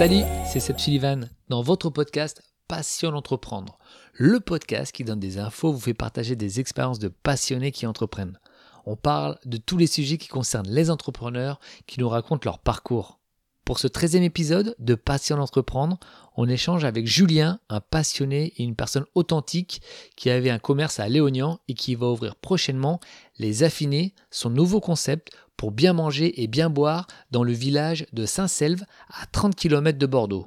Salut, c'est Seb Sullivan dans votre podcast Passion d'entreprendre, le podcast qui donne des infos, vous fait partager des expériences de passionnés qui entreprennent. On parle de tous les sujets qui concernent les entrepreneurs qui nous racontent leur parcours. Pour ce 13e épisode de Passion d'entreprendre, on échange avec Julien, un passionné et une personne authentique qui avait un commerce à Léognan et qui va ouvrir prochainement Les Affinés, son nouveau concept pour bien manger et bien boire dans le village de Saint-Selve à 30 km de Bordeaux.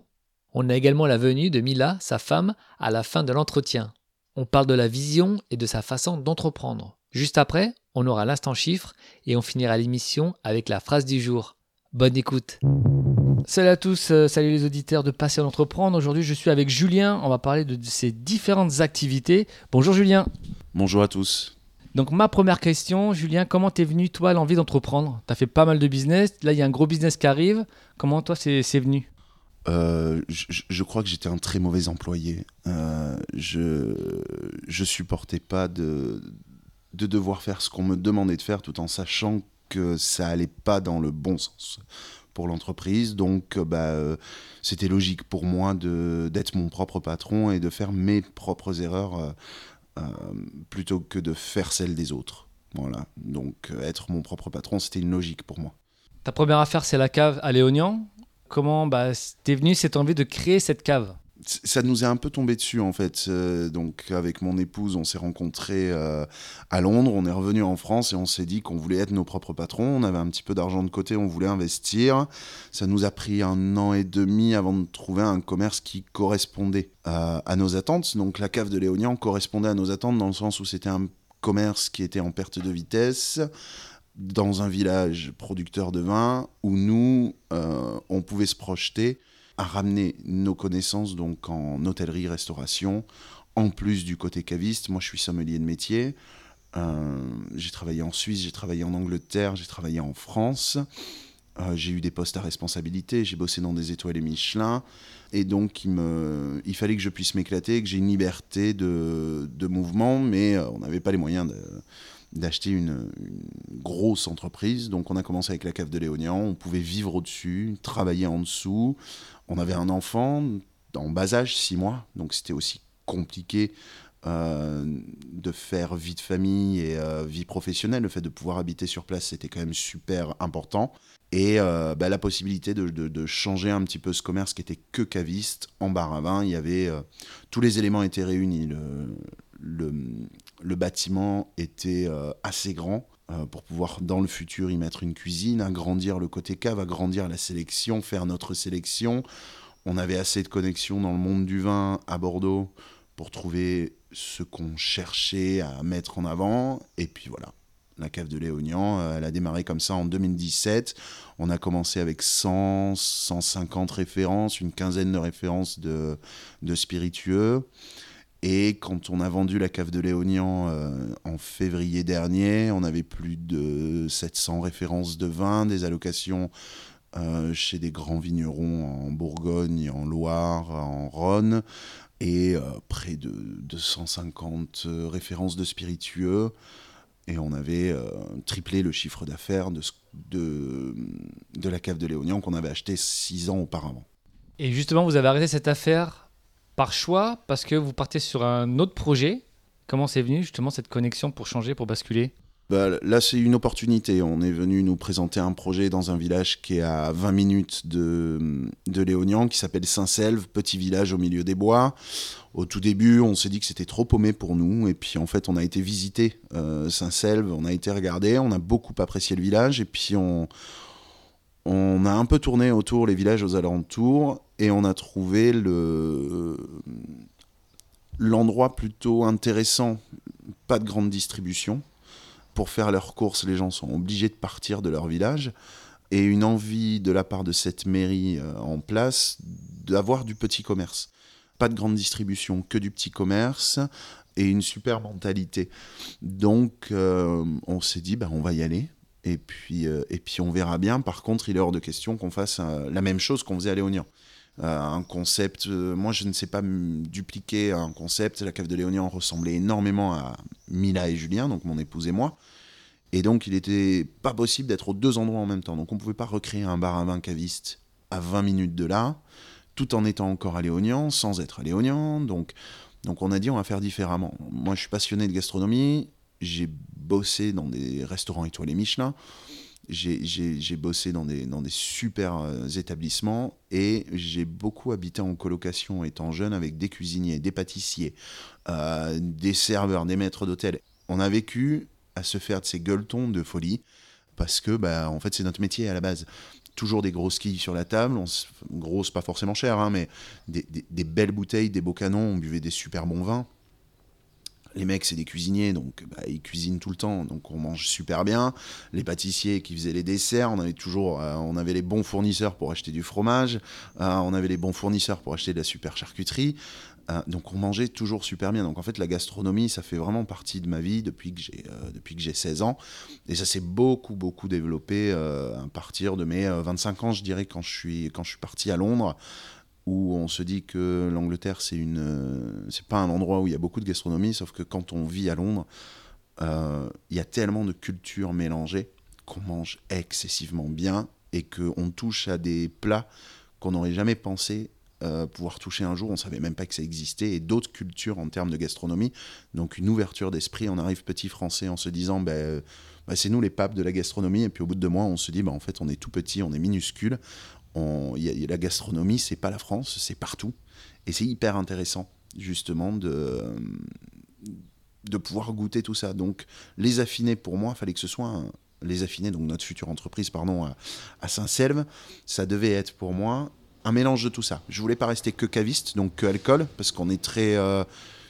On a également la venue de Mila, sa femme, à la fin de l'entretien. On parle de la vision et de sa façon d'entreprendre. Juste après, on aura l'instant chiffre et on finira l'émission avec la phrase du jour. Bonne écoute. Salut à tous, euh, salut les auditeurs de Passer d'entreprendre. Aujourd'hui, je suis avec Julien. On va parler de ses différentes activités. Bonjour Julien. Bonjour à tous. Donc ma première question, Julien, comment t'es venu toi l'envie d'entreprendre? T'as fait pas mal de business, là il y a un gros business qui arrive. Comment toi c'est venu? Euh, je, crois que j'étais un très mauvais employé. Euh, je je supportais pas de de devoir faire ce qu'on me demandait de faire tout en sachant que ça allait pas dans le bon sens pour l'entreprise. Donc, bah, c'était logique pour moi d'être mon propre patron et de faire mes propres erreurs euh, plutôt que de faire celle des autres. Voilà. Donc euh, être mon propre patron, c'était une logique pour moi. Ta première affaire, c'est la cave à Léognan. Comment bah, t'es venu cette envie de créer cette cave? Ça nous est un peu tombé dessus en fait. Euh, donc avec mon épouse, on s'est rencontrés euh, à Londres, on est revenu en France et on s'est dit qu'on voulait être nos propres patrons. On avait un petit peu d'argent de côté, on voulait investir. Ça nous a pris un an et demi avant de trouver un commerce qui correspondait euh, à nos attentes. Donc la cave de Léognan correspondait à nos attentes dans le sens où c'était un commerce qui était en perte de vitesse dans un village producteur de vin où nous, on pouvait se projeter à ramener nos connaissances donc en hôtellerie, restauration, en plus du côté caviste. Moi, je suis sommelier de métier. Euh, j'ai travaillé en Suisse, j'ai travaillé en Angleterre, j'ai travaillé en France. Euh, j'ai eu des postes à responsabilité, j'ai bossé dans des étoiles et Michelin. Et donc, il fallait que je puisse m'éclater, que j'ai une liberté de, de mouvement, mais euh, on n'avait pas les moyens de, d'acheter une, grosse entreprise. Donc on a commencé avec la cave de Léognan, on pouvait vivre au-dessus, travailler en dessous. On avait un enfant en bas âge, 6 mois, donc c'était aussi compliqué euh, de faire vie de famille et euh, vie professionnelle. Le fait de pouvoir habiter sur place, c'était quand même super important. Et euh, bah, la possibilité de, changer un petit peu ce commerce qui était que caviste en bar à vin. Il y avait tous les éléments étaient réunis. Le bâtiment était assez grand pour pouvoir dans le futur y mettre une cuisine, agrandir le côté cave, agrandir la sélection, faire notre sélection. On avait assez de connexions dans le monde du vin à Bordeaux pour trouver ce qu'on cherchait à mettre en avant. Et puis voilà, la cave de Léognan, euh, elle a démarré comme ça en 2017. On a commencé avec 100, 150 références, une quinzaine de références de, de spiritueux. Et quand on a vendu la cave de Léognan euh, en février dernier, on avait plus de 700 références de vin, des allocations euh, chez des grands vignerons en Bourgogne, en Loire, en Rhône, et euh, près de 250 euh, références de spiritueux. Et on avait triplé le chiffre d'affaires de, la cave de Léognan qu'on avait acheté six ans auparavant. Et justement, vous avez arrêté cette affaire par choix parce que vous partez sur un autre projet. Comment c'est venu justement cette connexion pour changer, pour basculer? Bah, là, c'est une opportunité. On est venu nous présenter un projet dans un village qui est à 20 minutes de, de Léognan, qui s'appelle Saint-Selve, petit village au milieu des bois. Au tout début, on s'est dit que c'était trop paumé pour nous. Et puis, en fait, on a été visiter euh, Saint-Selve, on a été regarder, on a beaucoup apprécié le village. Et puis, on, on a un peu tourné autour les villages aux alentours et on a trouvé le l'endroit plutôt intéressant, pas de grande distribution, pour faire leurs courses, les gens sont obligés de partir de leur village. Et une envie de la part de cette mairie euh, en place d'avoir du petit commerce. Pas de grande distribution, que du petit commerce et une super mentalité. Donc euh, on s'est dit, bah, on va y aller. Et puis, euh, et puis on verra bien. Par contre, il est hors de question qu'on fasse la même chose qu'on faisait à Léognan. Un concept, moi je ne sais pas dupliquer un concept. La cave de Léognan ressemblait énormément à Mila et Julien, donc mon épouse et moi. Et donc, il n'était pas possible d'être aux deux endroits en même temps. Donc, on ne pouvait pas recréer un bar à vin caviste à 20 minutes de là, tout en étant encore à Léognan, sans être à Léognan. Donc, donc on a dit on va faire différemment. Moi je suis passionné de gastronomie, j'ai bossé dans des restaurants étoilés Michelin, j'ai bossé dans des, super euh, établissements et j'ai beaucoup habité en colocation étant jeune avec des cuisiniers, des pâtissiers, euh, des serveurs, des maîtres d'hôtel. On a vécu à se faire de ces gueuletons de folie parce que bah, en fait c'est notre métier à la base toujours des grosses quilles sur la table, on, grosses pas forcément chères, hein, mais des, belles bouteilles, des beaux canons, on buvait des super bons vins. Les mecs, c'est des cuisiniers, donc bah, ils cuisinent tout le temps, donc on mange super bien. Les pâtissiers qui faisaient les desserts, on avait toujours, euh, on avait les bons fournisseurs pour acheter du fromage, euh, on avait les bons fournisseurs pour acheter de la super charcuterie. Euh, donc on mangeait toujours super bien. Donc en fait la gastronomie ça fait vraiment partie de ma vie depuis que j'ai depuis que j'ai 16 ans et ça s'est beaucoup beaucoup développé à partir de mes 25 ans je dirais quand je suis quand je suis parti à Londres où on se dit que l'Angleterre c'est une c'est pas un endroit où il y a beaucoup de gastronomie sauf que quand on vit à Londres il y a tellement de cultures mélangées qu'on mange excessivement bien et qu'on touche à des plats qu'on n'aurait jamais pensé euh, pouvoir toucher un jour. On savait même pas que ça existait et d'autres cultures en termes de gastronomie. Donc une ouverture d'esprit. On arrive petit français en se disant, euh, ben, c'est nous les papes de la gastronomie. Et puis au bout de deux mois, on se dit, ben, en fait, on est tout petit, on est minuscule. Y a, la gastronomie, c'est pas la France, c'est partout. Et c'est hyper intéressant, justement, de, de pouvoir goûter tout ça. Donc les affiner, pour moi, il fallait que ce soit les affiner, donc notre future entreprise, pardon, à, à Saint-Selve, ça devait être pour moi un mélange de tout ça. Je voulais pas rester que caviste, donc que alcool, parce qu'on est très, euh,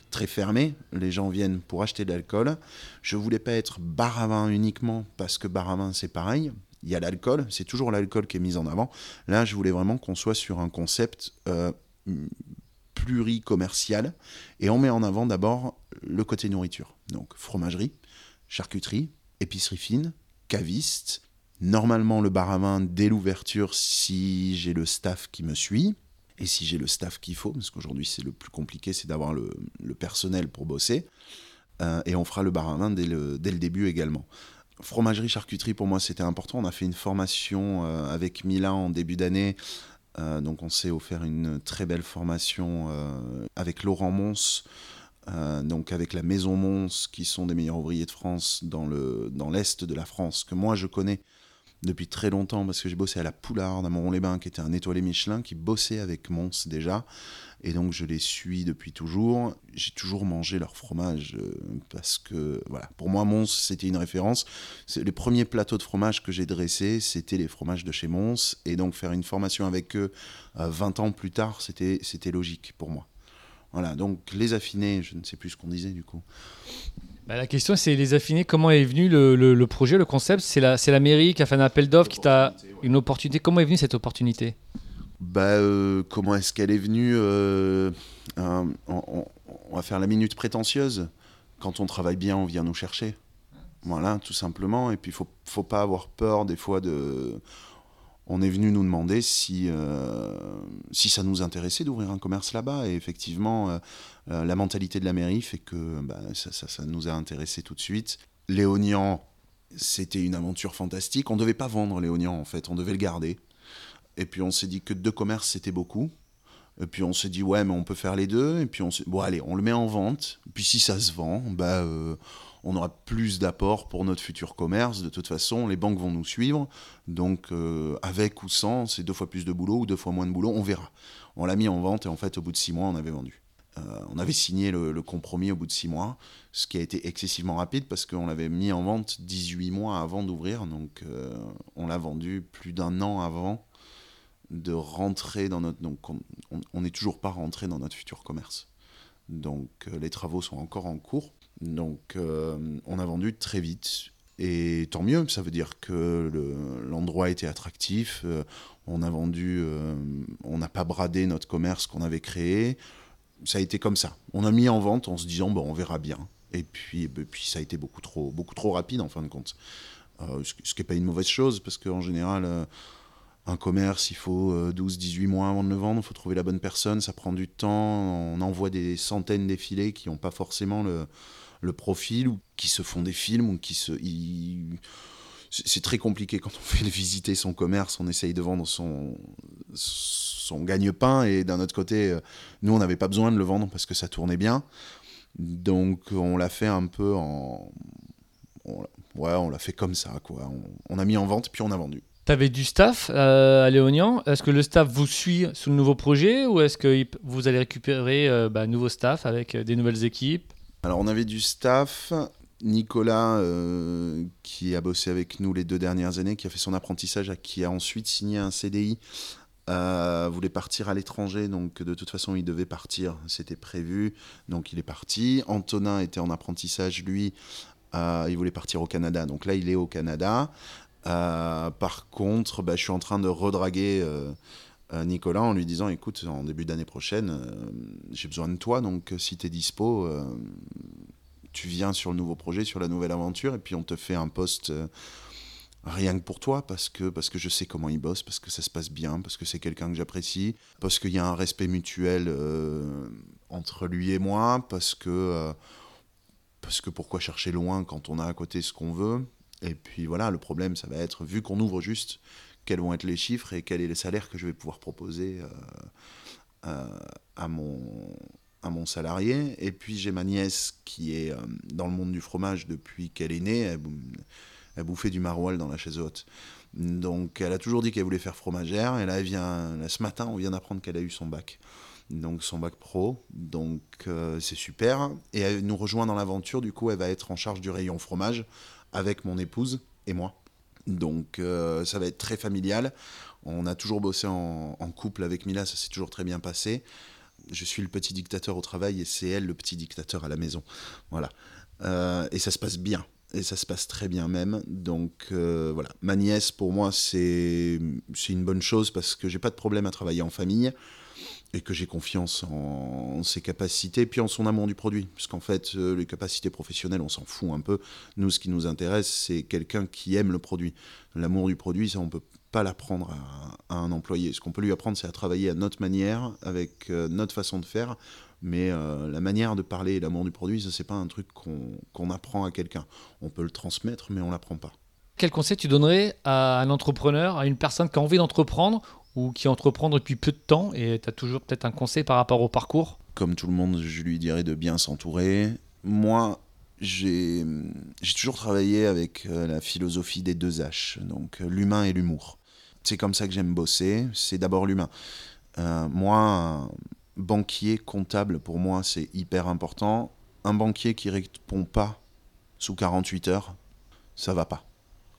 très fermé. Les gens viennent pour acheter de l'alcool. Je voulais pas être bar à vin uniquement, parce que bar à vin, c'est pareil. Il y a l'alcool, c'est toujours l'alcool qui est mis en avant. Là, je voulais vraiment qu'on soit sur un concept euh, pluricommercial. Et on met en avant d'abord le côté nourriture. Donc fromagerie, charcuterie, épicerie fine, caviste, normalement le bar à vin dès l'ouverture si j'ai le staff qui me suit et si j'ai le staff qu'il faut, parce qu'aujourd'hui c'est le plus compliqué, c'est d'avoir le, personnel pour bosser. Euh, et on fera le bar à vin dès le, dès le début également. Fromagerie, charcuterie, pour moi c'était important. On a fait une formation euh, avec Milan en début d'année. Euh, donc on s'est offert une très belle formation avec Laurent Mons, donc avec la Maison Mons, qui sont des meilleurs ouvriers de France dans l'est dans de la France, que moi je connais depuis très longtemps parce que j'ai bossé à la Poularde à Moron-les-Bains, qui était un étoilé Michelin, qui bossait avec Mons déjà. Et donc je les suis depuis toujours. J'ai toujours mangé leur fromage euh, parce que, voilà, pour moi, Mons, c'était une référence. Les premiers plateaux de fromage que j'ai dressés, c'était les fromages de chez Mons. Et donc faire une formation avec eux 20 euh, ans plus tard, c'était logique pour moi. Voilà, donc les affiner, je ne sais plus ce qu'on disait du coup. Bah, la question, c'est les affiner. Comment est venu le, projet, le concept? C'est la, la mairie qui a fait un appel d'offres, qui t'a une opportunité. Comment est venue cette opportunité? Bah, euh, Comment est-ce qu'elle est venue euh, on, va faire la minute prétentieuse. Quand on travaille bien, on vient nous chercher. Voilà, tout simplement. Et puis, il faut, faut pas avoir peur des fois de on est venu nous demander si, euh, si ça nous intéressait d'ouvrir un commerce là-bas. Et effectivement, euh, euh, la mentalité de la mairie fait que bah, ça, ça, nous a intéressés tout de suite. Léonian, c'était une aventure fantastique. On ne devait pas vendre Léonian, en fait, on devait le garder. Et puis on s'est dit que deux commerces, c'était beaucoup. Et puis on s'est dit, ouais, mais on peut faire les deux. Et puis on s'est bon, allez, on le met en vente. Et puis si ça se vend, bah on aura plus d'apports pour notre futur commerce. De toute façon, les banques vont nous suivre. Donc, euh, avec ou sans, c'est deux fois plus de boulot ou deux fois moins de boulot, on verra. On l'a mis en vente et en fait, au bout de six mois, on avait vendu. Euh, on avait signé le, compromis au bout de six mois, ce qui a été excessivement rapide parce qu'on l'avait mis en vente 18 mois avant d'ouvrir. Donc, euh, on l'a vendu plus d'un an avant de rentrer dans notre. Donc, on n'est toujours pas rentré dans notre futur commerce. Donc, les travaux sont encore en cours. Donc euh, on a vendu très vite. Et tant mieux, ça veut dire que l'endroit était attractif. Euh, on a vendu, euh, on n'a pas bradé notre commerce qu'on avait créé. Ça a été comme ça. On a mis en vente en se disant, bon, on verra bien. Et puis, puis ça a été beaucoup trop, beaucoup trop rapide en fin de compte. ce, qui n'est pas une mauvaise chose, parce qu'en général, un commerce, il faut 12-18 mois avant de le vendre, il faut trouver la bonne personne, ça prend du temps, on envoie des centaines défilés qui n'ont pas forcément le, le profil ou qui se font des films ou qui se. c'est très compliqué quand on fait visiter son commerce, on essaye de vendre son, son gagne-pain et d'un autre côté, euh, nous on n'avait pas besoin de le vendre parce que ça tournait bien. Donc on l'a fait un peu en... ouais, on l'a fait comme ça, quoi. On, a mis en vente puis on a vendu. Tu avais du staff euh, à Léognan. Est-ce que le staff vous suit sur le nouveau projet ou est-ce que vous allez récupérer euh, bah, nouveau staff avec des nouvelles équipes? Alors on avait du staff. Nicolas, euh, qui a bossé avec nous les deux dernières années, qui a fait son apprentissage, qui a ensuite signé un CDI, euh, voulait partir à l'étranger, donc de toute façon il devait partir, c'était prévu, donc il est parti. Antonin était en apprentissage, lui, euh, il voulait partir au Canada, donc là il est au Canada. par contre, bah, je suis en train de redraguer Nicolas en lui disant écoute, en début d'année prochaine, j'ai besoin de toi, donc si tu es dispo, tu viens sur le nouveau projet, sur la nouvelle aventure, et puis on te fait un poste euh, rien que pour toi, parce que, parce que je sais comment il bosse, parce que ça se passe bien, parce que c'est quelqu'un que j'apprécie, parce qu'il y a un respect mutuel euh, entre lui et moi, parce que, euh, parce que pourquoi chercher loin quand on a à côté ce qu'on veut. Et puis voilà, le problème, ça va être, vu qu'on ouvre juste, quels vont être les chiffres et quel est le salaire que je vais pouvoir proposer à mon à mon salarié. Et puis j'ai ma nièce qui est euh, dans le monde du fromage depuis qu'elle est née. Elle, bouffait du maroilles dans la chaise haute. Donc elle a toujours dit qu'elle voulait faire fromagère. Et là, elle vient, ce matin, on vient d'apprendre qu'elle a eu son bac. Donc son bac pro. Donc euh, c'est super. Et elle nous rejoint dans l'aventure. Du coup, elle va être en charge du rayon fromage avec mon épouse et moi. Donc euh, ça va être très familial. On a toujours bossé en, couple avec Mila, ça s'est toujours très bien passé je suis le petit dictateur au travail et c'est elle le petit dictateur à la maison. Voilà. Euh, et ça se passe bien. Et ça se passe très bien même. Donc euh, voilà, ma nièce pour moi c'est une bonne chose parce que j'ai pas de problème à travailler en famille et que j'ai confiance en, ses capacités puis en son amour du produit. Parce qu'en fait, euh, les capacités professionnelles, on s'en fout un peu. Nous, ce qui nous intéresse, c'est quelqu'un qui aime le produit. L'amour du produit, ça, on peut pas l'apprendre à, un employé. Ce qu'on peut lui apprendre, c'est à travailler à notre manière, avec euh, notre façon de faire. Mais euh, la manière de parler et l'amour du produit, ça, c'est pas un truc qu'on apprend à quelqu'un. On peut le transmettre, mais on l'apprend pas. Quel conseil tu donnerais à un entrepreneur, à une personne qui a envie d'entreprendre ou qui entreprend depuis peu de temps et tu as toujours peut-être un conseil par rapport au parcours? Comme tout le monde, je lui dirais de bien s'entourer. Moi, j'ai toujours travaillé avec euh, la philosophie des deux H, donc l'humain et l'humour c'est comme ça que j'aime bosser, c'est d'abord l'humain. Euh, moi, banquier, comptable, pour moi, c'est hyper important. Un banquier qui répond pas sous 48 heures, ça va pas.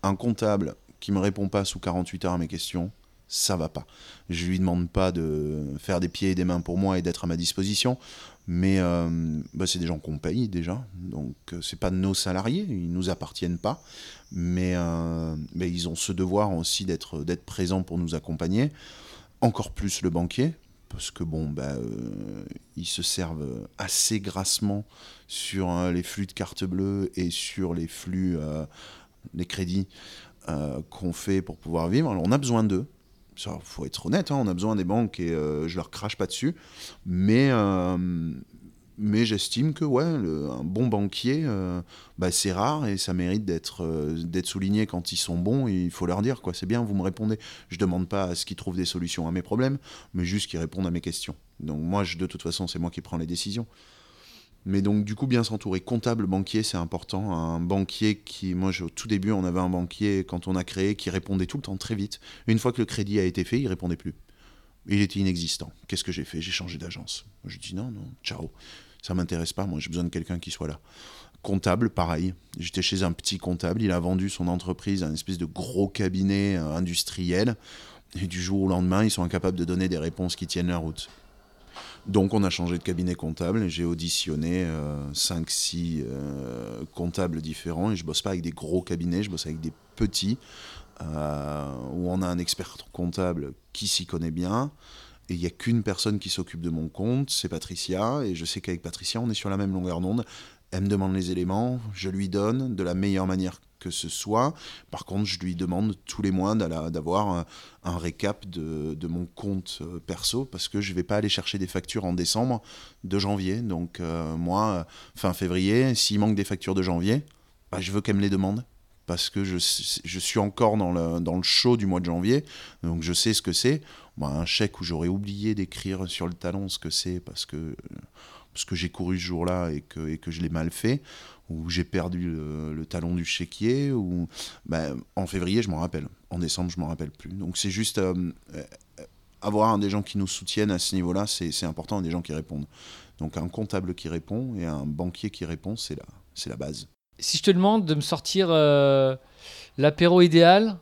Un comptable qui me répond pas sous 48 heures à mes questions, ça va pas. Je lui demande pas de faire des pieds et des mains pour moi et d'être à ma disposition, mais euh, bah, c'est des gens qu'on paye déjà, donc euh, c'est pas nos salariés, ils nous appartiennent pas, mais, euh, mais ils ont ce devoir aussi d'être d'être présents pour nous accompagner. Encore plus le banquier, parce que bon, bah, ils se servent assez grassement sur les flux de carte bleue et sur les flux, les crédits qu'on fait pour pouvoir vivre. On a besoin d'eux, il faut être honnête, hein, on a besoin des banques et euh, je leur crache pas dessus. Mais, euh, mais j'estime que ouais, un bon banquier, euh, bah, c'est rare et ça mérite d'être d'être souligné quand ils sont bons. il faut leur dire, quoi, c'est bien, vous me répondez. Je demande pas à ce qu'ils trouvent des solutions à mes problèmes, mais juste qu'ils répondent à mes questions. Donc moi, de toute façon, c'est moi qui prends les décisions. Mais donc, du coup, bien s'entourer. Comptable, banquier, c'est important. Un banquier qui, moi, au tout début, on avait un banquier, quand on a créé, qui répondait tout le temps très vite. Une fois que le crédit a été fait, il répondait plus. Il était inexistant. Qu'est-ce que j'ai fait? J'ai changé d'agence. Je dis non, non, ciao. Ça m'intéresse pas. Moi, j'ai besoin de quelqu'un qui soit là. Comptable, pareil. J'étais chez un petit comptable. Il a vendu son entreprise à un espèce de gros cabinet euh, industriel. Et du jour au lendemain, ils sont incapables de donner des réponses qui tiennent la route. Donc on a changé de cabinet comptable et j'ai auditionné 5-6 euh, euh, comptables différents et je bosse pas avec des gros cabinets, je bosse avec des petits euh, où on a un expert comptable qui s'y connaît bien et il n'y a qu'une personne qui s'occupe de mon compte, c'est Patricia et je sais qu'avec Patricia on est sur la même longueur d'onde. Elle me demande les éléments, je lui donne de la meilleure manière que ce soit. Par contre, je lui demande tous les mois d'avoir un, récap de, mon compte euh, perso parce que je ne vais pas aller chercher des factures en décembre de janvier. Donc, euh, moi, fin février, s'il manque des factures de janvier, bah, je veux qu'elle me les demande parce que je, je suis encore dans le, dans le show du mois de janvier, donc je sais ce que c'est. un chèque où j'aurais oublié d'écrire sur le talon ce que c'est parce que, parce que j'ai couru ce jour-là et que, et que je l'ai mal fait, ou j'ai perdu le, talon du chéquier, ou ben, en février je m'en rappelle, en décembre je m'en rappelle plus. Donc c'est juste euh, euh, avoir des gens qui nous soutiennent à ce niveau-là, c'est important, des gens qui répondent. Donc un comptable qui répond et un banquier qui répond, c'est la, la base. Si je te demande de me sortir euh, l'apéro idéal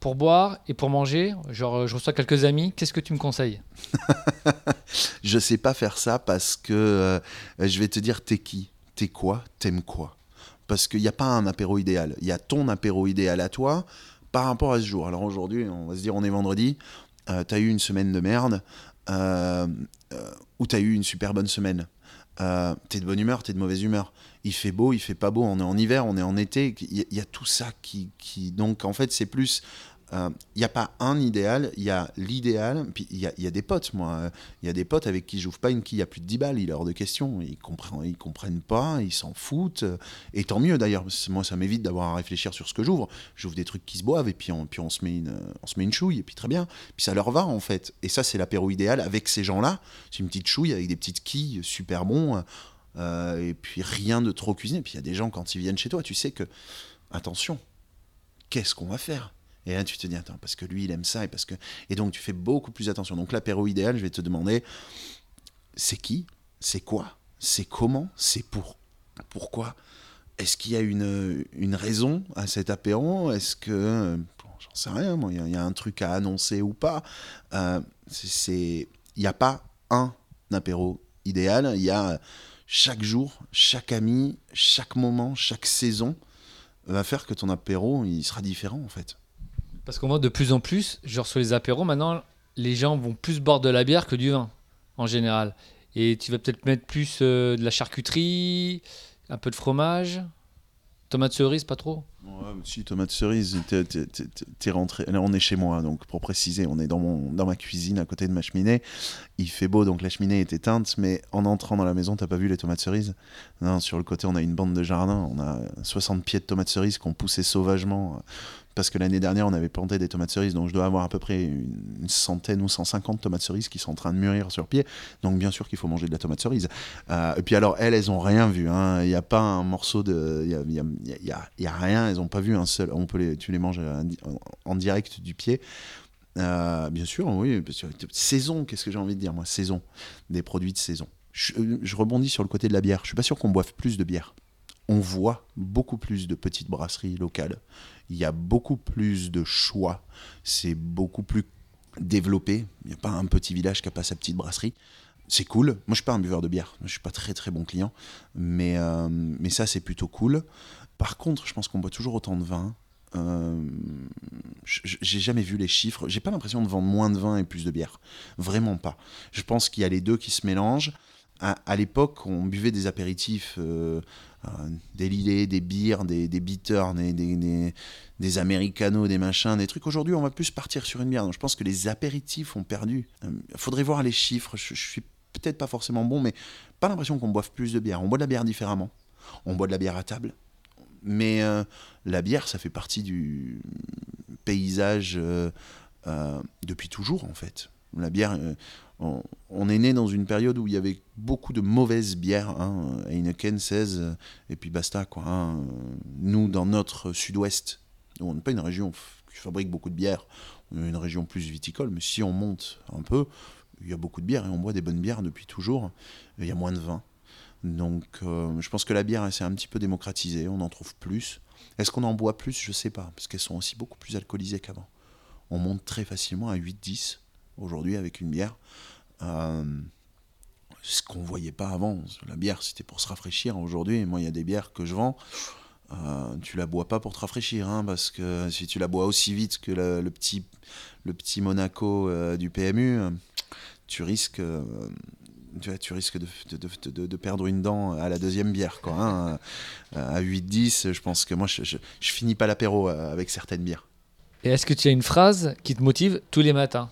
pour boire et pour manger, genre je reçois quelques amis, qu'est-ce que tu me conseilles? Je sais pas faire ça parce que euh, je vais te dire t'es qui, t'es quoi, t'aimes quoi. Parce qu'il n'y a pas un apéro idéal, il y a ton apéro idéal à toi par rapport à ce jour. Alors aujourd'hui, on va se dire on est vendredi, euh, t'as eu une semaine de merde, ou t'as eu une super bonne semaine. t'es de bonne humeur, t'es de mauvaise humeur il fait beau, il fait pas beau, on est en hiver, on est en été, il y, a tout ça qui, qui... Donc en fait c'est plus il euh, n'y a pas un idéal, il y a l'idéal, puis il y a, des potes, moi. Il y a des potes avec qui j'ouvre pas une quille à plus de 10 balles, il est hors de question. Ils comprennent, ils comprennent pas, ils s'en foutent. Et tant mieux d'ailleurs, moi ça m'évite d'avoir à réfléchir sur ce que j'ouvre. J'ouvre des trucs qui se boivent et puis, on, puis on, se met une, on se met une chouille, et puis très bien. Puis ça leur va en fait. Et ça, c'est l'apéro idéal avec ces gens-là. C'est une petite chouille avec des petites quilles super bon. Euh, et puis rien de trop cuisiné. Puis il y a des gens, quand ils viennent chez toi, tu sais que, attention, qu'est-ce qu'on va faire? Et là, tu te dis, attends, parce que lui, il aime ça, et parce que. Et donc, tu fais beaucoup plus attention. Donc, l'apéro idéal, je vais te demander, c'est qui? C'est quoi? C'est comment? C'est pour Pourquoi? Est-ce qu'il y a une, une raison à cet apéro? Est-ce que. J'en sais rien, il y, a un truc à annoncer ou pas. Euh. Il n'y a pas un apéro idéal, il y a chaque jour, chaque ami, chaque moment, chaque saison va faire que ton apéro, il sera différent en fait. Parce qu'on voit de plus en plus, genre sur les apéros, maintenant, les gens vont plus boire de la bière que du vin, en général. Et tu vas peut-être mettre plus euh, de la charcuterie, un peu de fromage. Tomate cerise, pas trop Ouais, si, tomate cerise, t'es rentré. On est chez moi, donc pour préciser, on est dans, mon, dans ma cuisine à côté de ma cheminée. Il fait beau, donc la cheminée est éteinte, mais en entrant dans la maison, t'as pas vu les tomates cerises? Non, sur le côté, on a une bande de jardin, on a 60 pieds de tomates cerises qui ont poussé sauvagement parce que l'année dernière, on avait planté des tomates cerises, donc je dois avoir à peu près une, centaine ou 150 tomates cerises qui sont en train de mûrir sur pied. Donc bien sûr qu'il faut manger de la tomate cerise. Euh, et puis alors, elles, elles ont rien vu. Hein. Il n'y a pas un morceau de... Il n'y a, y a, rien, elles n'ont pas vu un seul... On peut les, tu les manges en, direct du pied. Euh, bien sûr, oui. Saison, qu'est-ce que j'ai envie de dire, moi? Saison. Des produits de saison. Je, je rebondis sur le côté de la bière. Je suis pas sûr qu'on boive plus de bière on voit beaucoup plus de petites brasseries locales il y a beaucoup plus de choix, c'est beaucoup plus développé. Il n'y a pas un petit village qui n'a pas sa petite brasserie. C'est cool. Moi, je suis pas un buveur de bière. Je suis pas très très bon client, mais euh, mais ça c'est plutôt cool. Par contre, je pense qu'on boit toujours autant de vin. Euh, j'ai jamais vu les chiffres. J'ai pas l'impression de vendre moins de vin et plus de bière. Vraiment pas. Je pense qu'il y a les deux qui se mélangent. À, l'époque, on buvait des apéritifs euh, des lilets, des bières, des, des bitters, des, des, des, americanos, des machins, des trucs. Aujourd'hui, on va plus partir sur une bière. Donc je pense que les apéritifs ont perdu. Il euh, faudrait voir les chiffres. Je, suis peut-être pas forcément bon, mais pas l'impression qu'on boive plus de bière. On boit de la bière différemment. On boit de la bière à table. Mais euh, la bière, ça fait partie du paysage depuis toujours, en fait. La bière, on, est né dans une période où il y avait beaucoup de mauvaises bières. Hein, Heineken 16, et puis basta. Quoi, hein. Nous, dans notre sud-ouest, on n'est pas une région qui fabrique beaucoup de bières, on est une région plus viticole, mais si on monte un peu, il y a beaucoup de bières et on boit des bonnes bières depuis toujours. Il y a moins de vin. Donc euh, je pense que la bière s'est un petit peu démocratisée, on en trouve plus. Est-ce qu'on en boit plus? Je ne sais pas, parce qu'elles sont aussi beaucoup plus alcoolisées qu'avant. On monte très facilement à 8-10 aujourd'hui avec une bière. Euh, ce qu'on voyait pas avant. La bière, c'était pour se rafraîchir. Aujourd'hui, moi, il y a des bières que je vends. Euh, tu la bois pas pour te rafraîchir, hein, parce que si tu la bois aussi vite que le, petit, le petit Monaco euh, du PMU, tu risques, tu, tu, risques de, de, de, perdre une dent à la deuxième bière. Quoi, hein. à 8-10, je pense que moi, je, je, je finis pas l'apéro avec certaines bières. Et est-ce que tu as une phrase qui te motive tous les matins?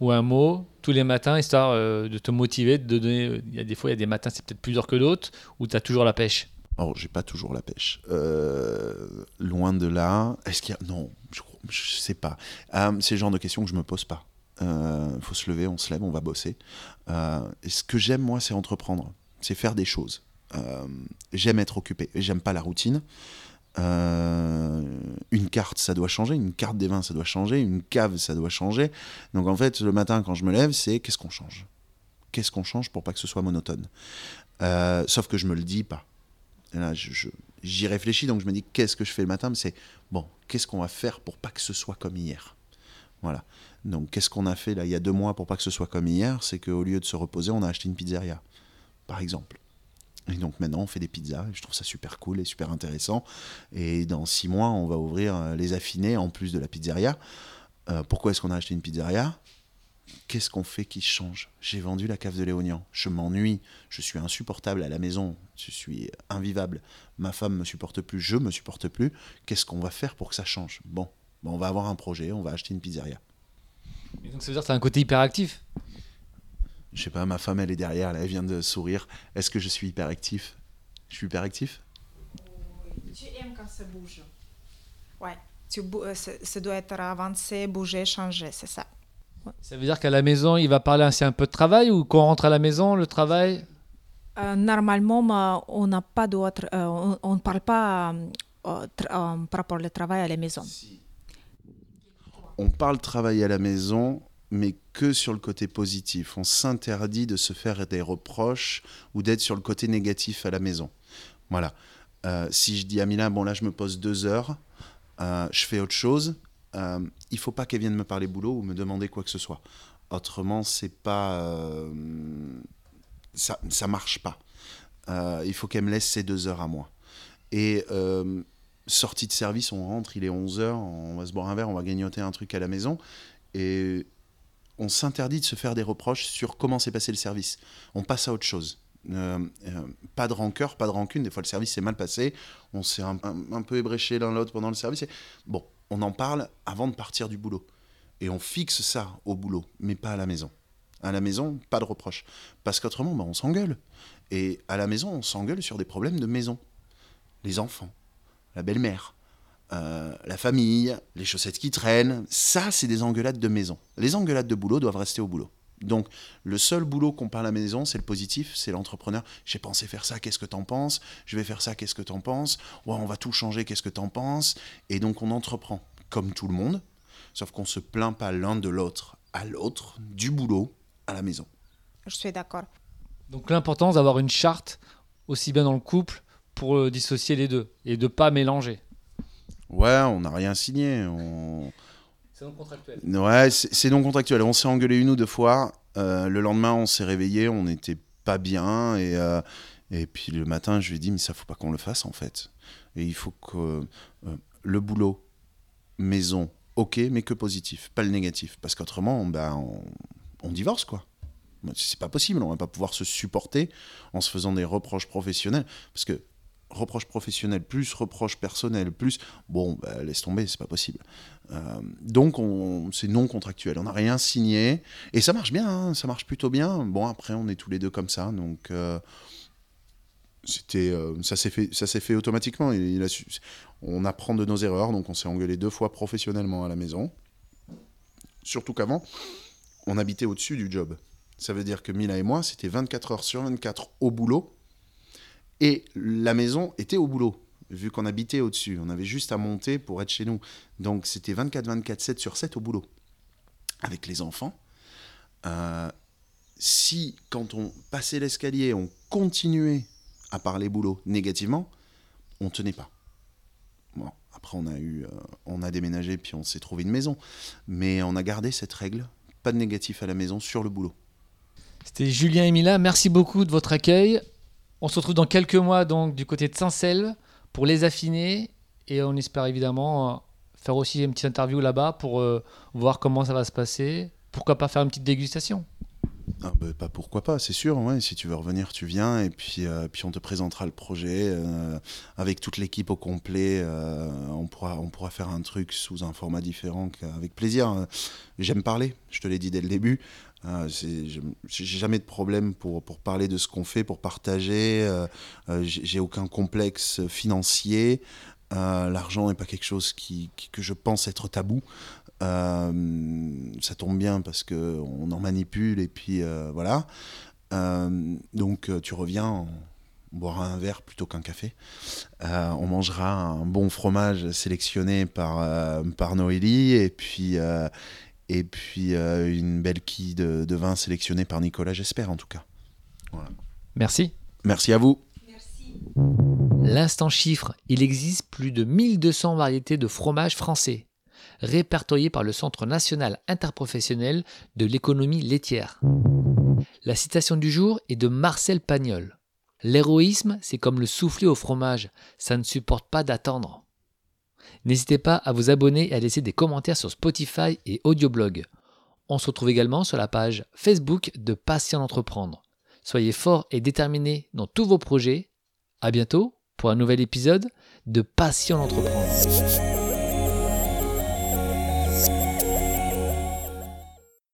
Ou un mot tous les matins, histoire euh, de te motiver, de donner. Il y a des fois, il y a des matins, c'est peut-être plus dur que d'autres, où tu as toujours la pêche? Oh, j'ai pas toujours la pêche. Euh, loin de là. Est-ce qu'il y a. Non, je, je sais pas. Euh, c'est le genre de questions que je me pose pas. Il euh, faut se lever, on se lève, on va bosser. ce que j'aime, moi, c'est entreprendre. C'est faire des choses. j'aime être occupé. J'aime pas la routine. Une carte, ça doit changer. Une carte des vins, ça doit changer. Une cave, ça doit changer. Donc en fait, le matin, quand je me lève, c'est qu'est-ce qu'on change? Qu'est-ce qu'on change pour pas que ce soit monotone? Sauf que je me le dis pas là, j'y réfléchis, donc je me dis qu'est-ce que je fais le matin? C'est bon, qu'est-ce qu'on va faire pour pas que ce soit comme hier? Voilà. Donc qu'est-ce qu'on a fait là il y a deux mois pour pas que ce soit comme hier? C'est qu'au lieu de se reposer, on a acheté une pizzeria, par exemple. Et donc maintenant, on fait des pizzas, et je trouve ça super cool et super intéressant. Et dans six mois, on va ouvrir euh, les affinés en plus de la pizzeria. Euh, pourquoi est-ce qu'on a acheté une pizzeria? Qu'est-ce qu'on fait qui change? J'ai vendu la cave de Léonian, je m'ennuie, je suis insupportable à la maison, je suis invivable, ma femme me supporte plus, je me supporte plus, qu'est-ce qu'on va faire pour que ça change? Bon, on va avoir un projet, on va acheter une pizzeria. Et donc ça veut dire que c'est un côté hyperactif? Je sais pas, ma femme elle est derrière, elle vient de sourire. Est-ce que je suis hyperactif? Je suis hyperactif? Tu aimes quand ça bouge Ouais, tu, euh, ça doit être avancé, bouger, changer, c'est ça. Ça veut dire qu'à la maison, il va parler ainsi un peu de travail ou quand on rentre à la maison, le travail? Euh, Normalement, on n'a pas d'autre. Euh, on ne parle pas euh, par rapport au travail à la maison. On parle travail à la maison, mais sur le côté positif. On s'interdit de se faire des reproches ou d'être sur le côté négatif à la maison. Voilà. si je dis à Mila, bon là je me pose deux heures, je fais autre chose, euh, il faut pas qu'elle vienne me parler boulot ou me demander quoi que ce soit. Autrement, c'est pas. Euh, ça, ça marche pas. Euh, il faut qu'elle me laisse ces deux heures à moi. Et euh, sortie de service, on rentre, il est 11h, on va se boire un verre, on va grignoter un truc à la maison. Et on s'interdit de se faire des reproches sur comment s'est passé le service. On passe à autre chose. pas de rancœur, pas de rancune. Des fois, le service s'est mal passé. On s'est un, peu ébréché l'un l'autre pendant le service. Bon, on en parle avant de partir du boulot. Et on fixe ça au boulot, mais pas à la maison. À la maison, pas de reproche. Parce qu'autrement, bah, on s'engueule. Et à la maison, on s'engueule sur des problèmes de maison. Les enfants, la belle-mère, euh, la famille, les chaussettes qui traînent. Ça, c'est des engueulades de maison. Les engueulades de boulot doivent rester au boulot. Donc, le seul boulot qu'on parle à la maison, c'est le positif, c'est l'entrepreneur. J'ai pensé faire ça, qu'est-ce que t'en penses? Je vais faire ça, qu'est-ce que t'en penses? Ouais, On va tout changer, qu'est-ce que t'en penses? Et donc, on entreprend, comme tout le monde, sauf qu'on se plaint pas l'un de l'autre à l'autre, du boulot à la maison. Je suis d'accord. Donc, l'importance d'avoir une charte, aussi bien dans le couple, pour euh, dissocier les deux et de pas mélanger. Ouais, on n'a rien signé. On c'est non contractuel. Ouais, c'est non contractuel. On s'est engueulé une ou deux fois. Euh, le lendemain, on s'est réveillé, on n'était pas bien. Et, euh, et puis le matin, je lui ai dit, mais ça, faut pas qu'on le fasse en fait. Et il faut que euh, le boulot, maison, ok, mais que positif, pas le négatif. Parce qu'autrement, ben, on, on divorce quoi c'est pas possible, on va pas pouvoir se supporter en se faisant des reproches professionnels. Parce que reproche professionnel plus reproche personnel plus bon bah, laisse tomber c'est pas possible. Euh, donc c'est non contractuel. On n'a rien signé. Et ça marche bien hein, ça marche plutôt bien. Bon après on est tous les deux comme ça donc euh, c'était euh, ça s'est fait ça s'est fait automatiquement. On apprend de nos erreurs donc on s'est engueulé deux fois professionnellement à la maison. Surtout qu'avant on habitait au-dessus du job. Ça veut dire que Mila et moi c'était 24 heures sur 24 au boulot et la maison était au boulot, vu qu'on habitait au-dessus. On avait juste à monter pour être chez nous. Donc c'était 24-24, 7 sur 7 au boulot. Avec les enfants. Euh, si, quand on passait l'escalier, on continuait à parler boulot négativement, on tenait pas. Bon, après, on a, eu, euh, on a déménagé, puis on s'est trouvé une maison. Mais on a gardé cette règle, pas de négatif à la maison, sur le boulot. C'était Julien et Mila, merci beaucoup de votre accueil. On se retrouve dans quelques mois donc du côté de Saint-Selve pour les affiner et on espère évidemment euh, faire aussi une petite interview là-bas pour euh, voir comment ça va se passer. Pourquoi pas faire une petite dégustation? Ah bah, pas pourquoi pas, c'est sûr. Si tu veux revenir, tu viens et puis, euh, puis on te présentera le projet avec toute l'équipe au complet. on, pourra, on pourra faire un truc sous un format différent avec plaisir. J'aime parler, je te l'ai dit dès le début. Je- J'ai jamais de problème pour, pour parler de ce qu'on fait, pour partager. euh, euh, J'ai aucun complexe financier. Euh, L'argent n'est pas quelque chose qui, que je pense être tabou. Euh, ça tombe bien parce que on en manipule et puis voilà. Donc tu reviens, on boira un verre plutôt qu'un café. On mangera un bon fromage sélectionné par, par Noélie et puis, et puis euh, une belle quille de, de vin sélectionnée par Nicolas, j'espère en tout cas. Merci. Merci à vous. L'instant chiffre, il existe plus de 1200 variétés de fromages français, répertoriées par le Centre national interprofessionnel de l'économie laitière. La citation du jour est de Marcel Pagnol. L'héroïsme, c'est comme le souffler au fromage, ça ne supporte pas d'attendre. N'hésitez pas à vous abonner et à laisser des commentaires sur Spotify et Audioblog. On se retrouve également sur la page Facebook de Patient d'entreprendre. Soyez forts et déterminés dans tous vos projets. À bientôt pour un nouvel épisode de Passion d'entreprendre.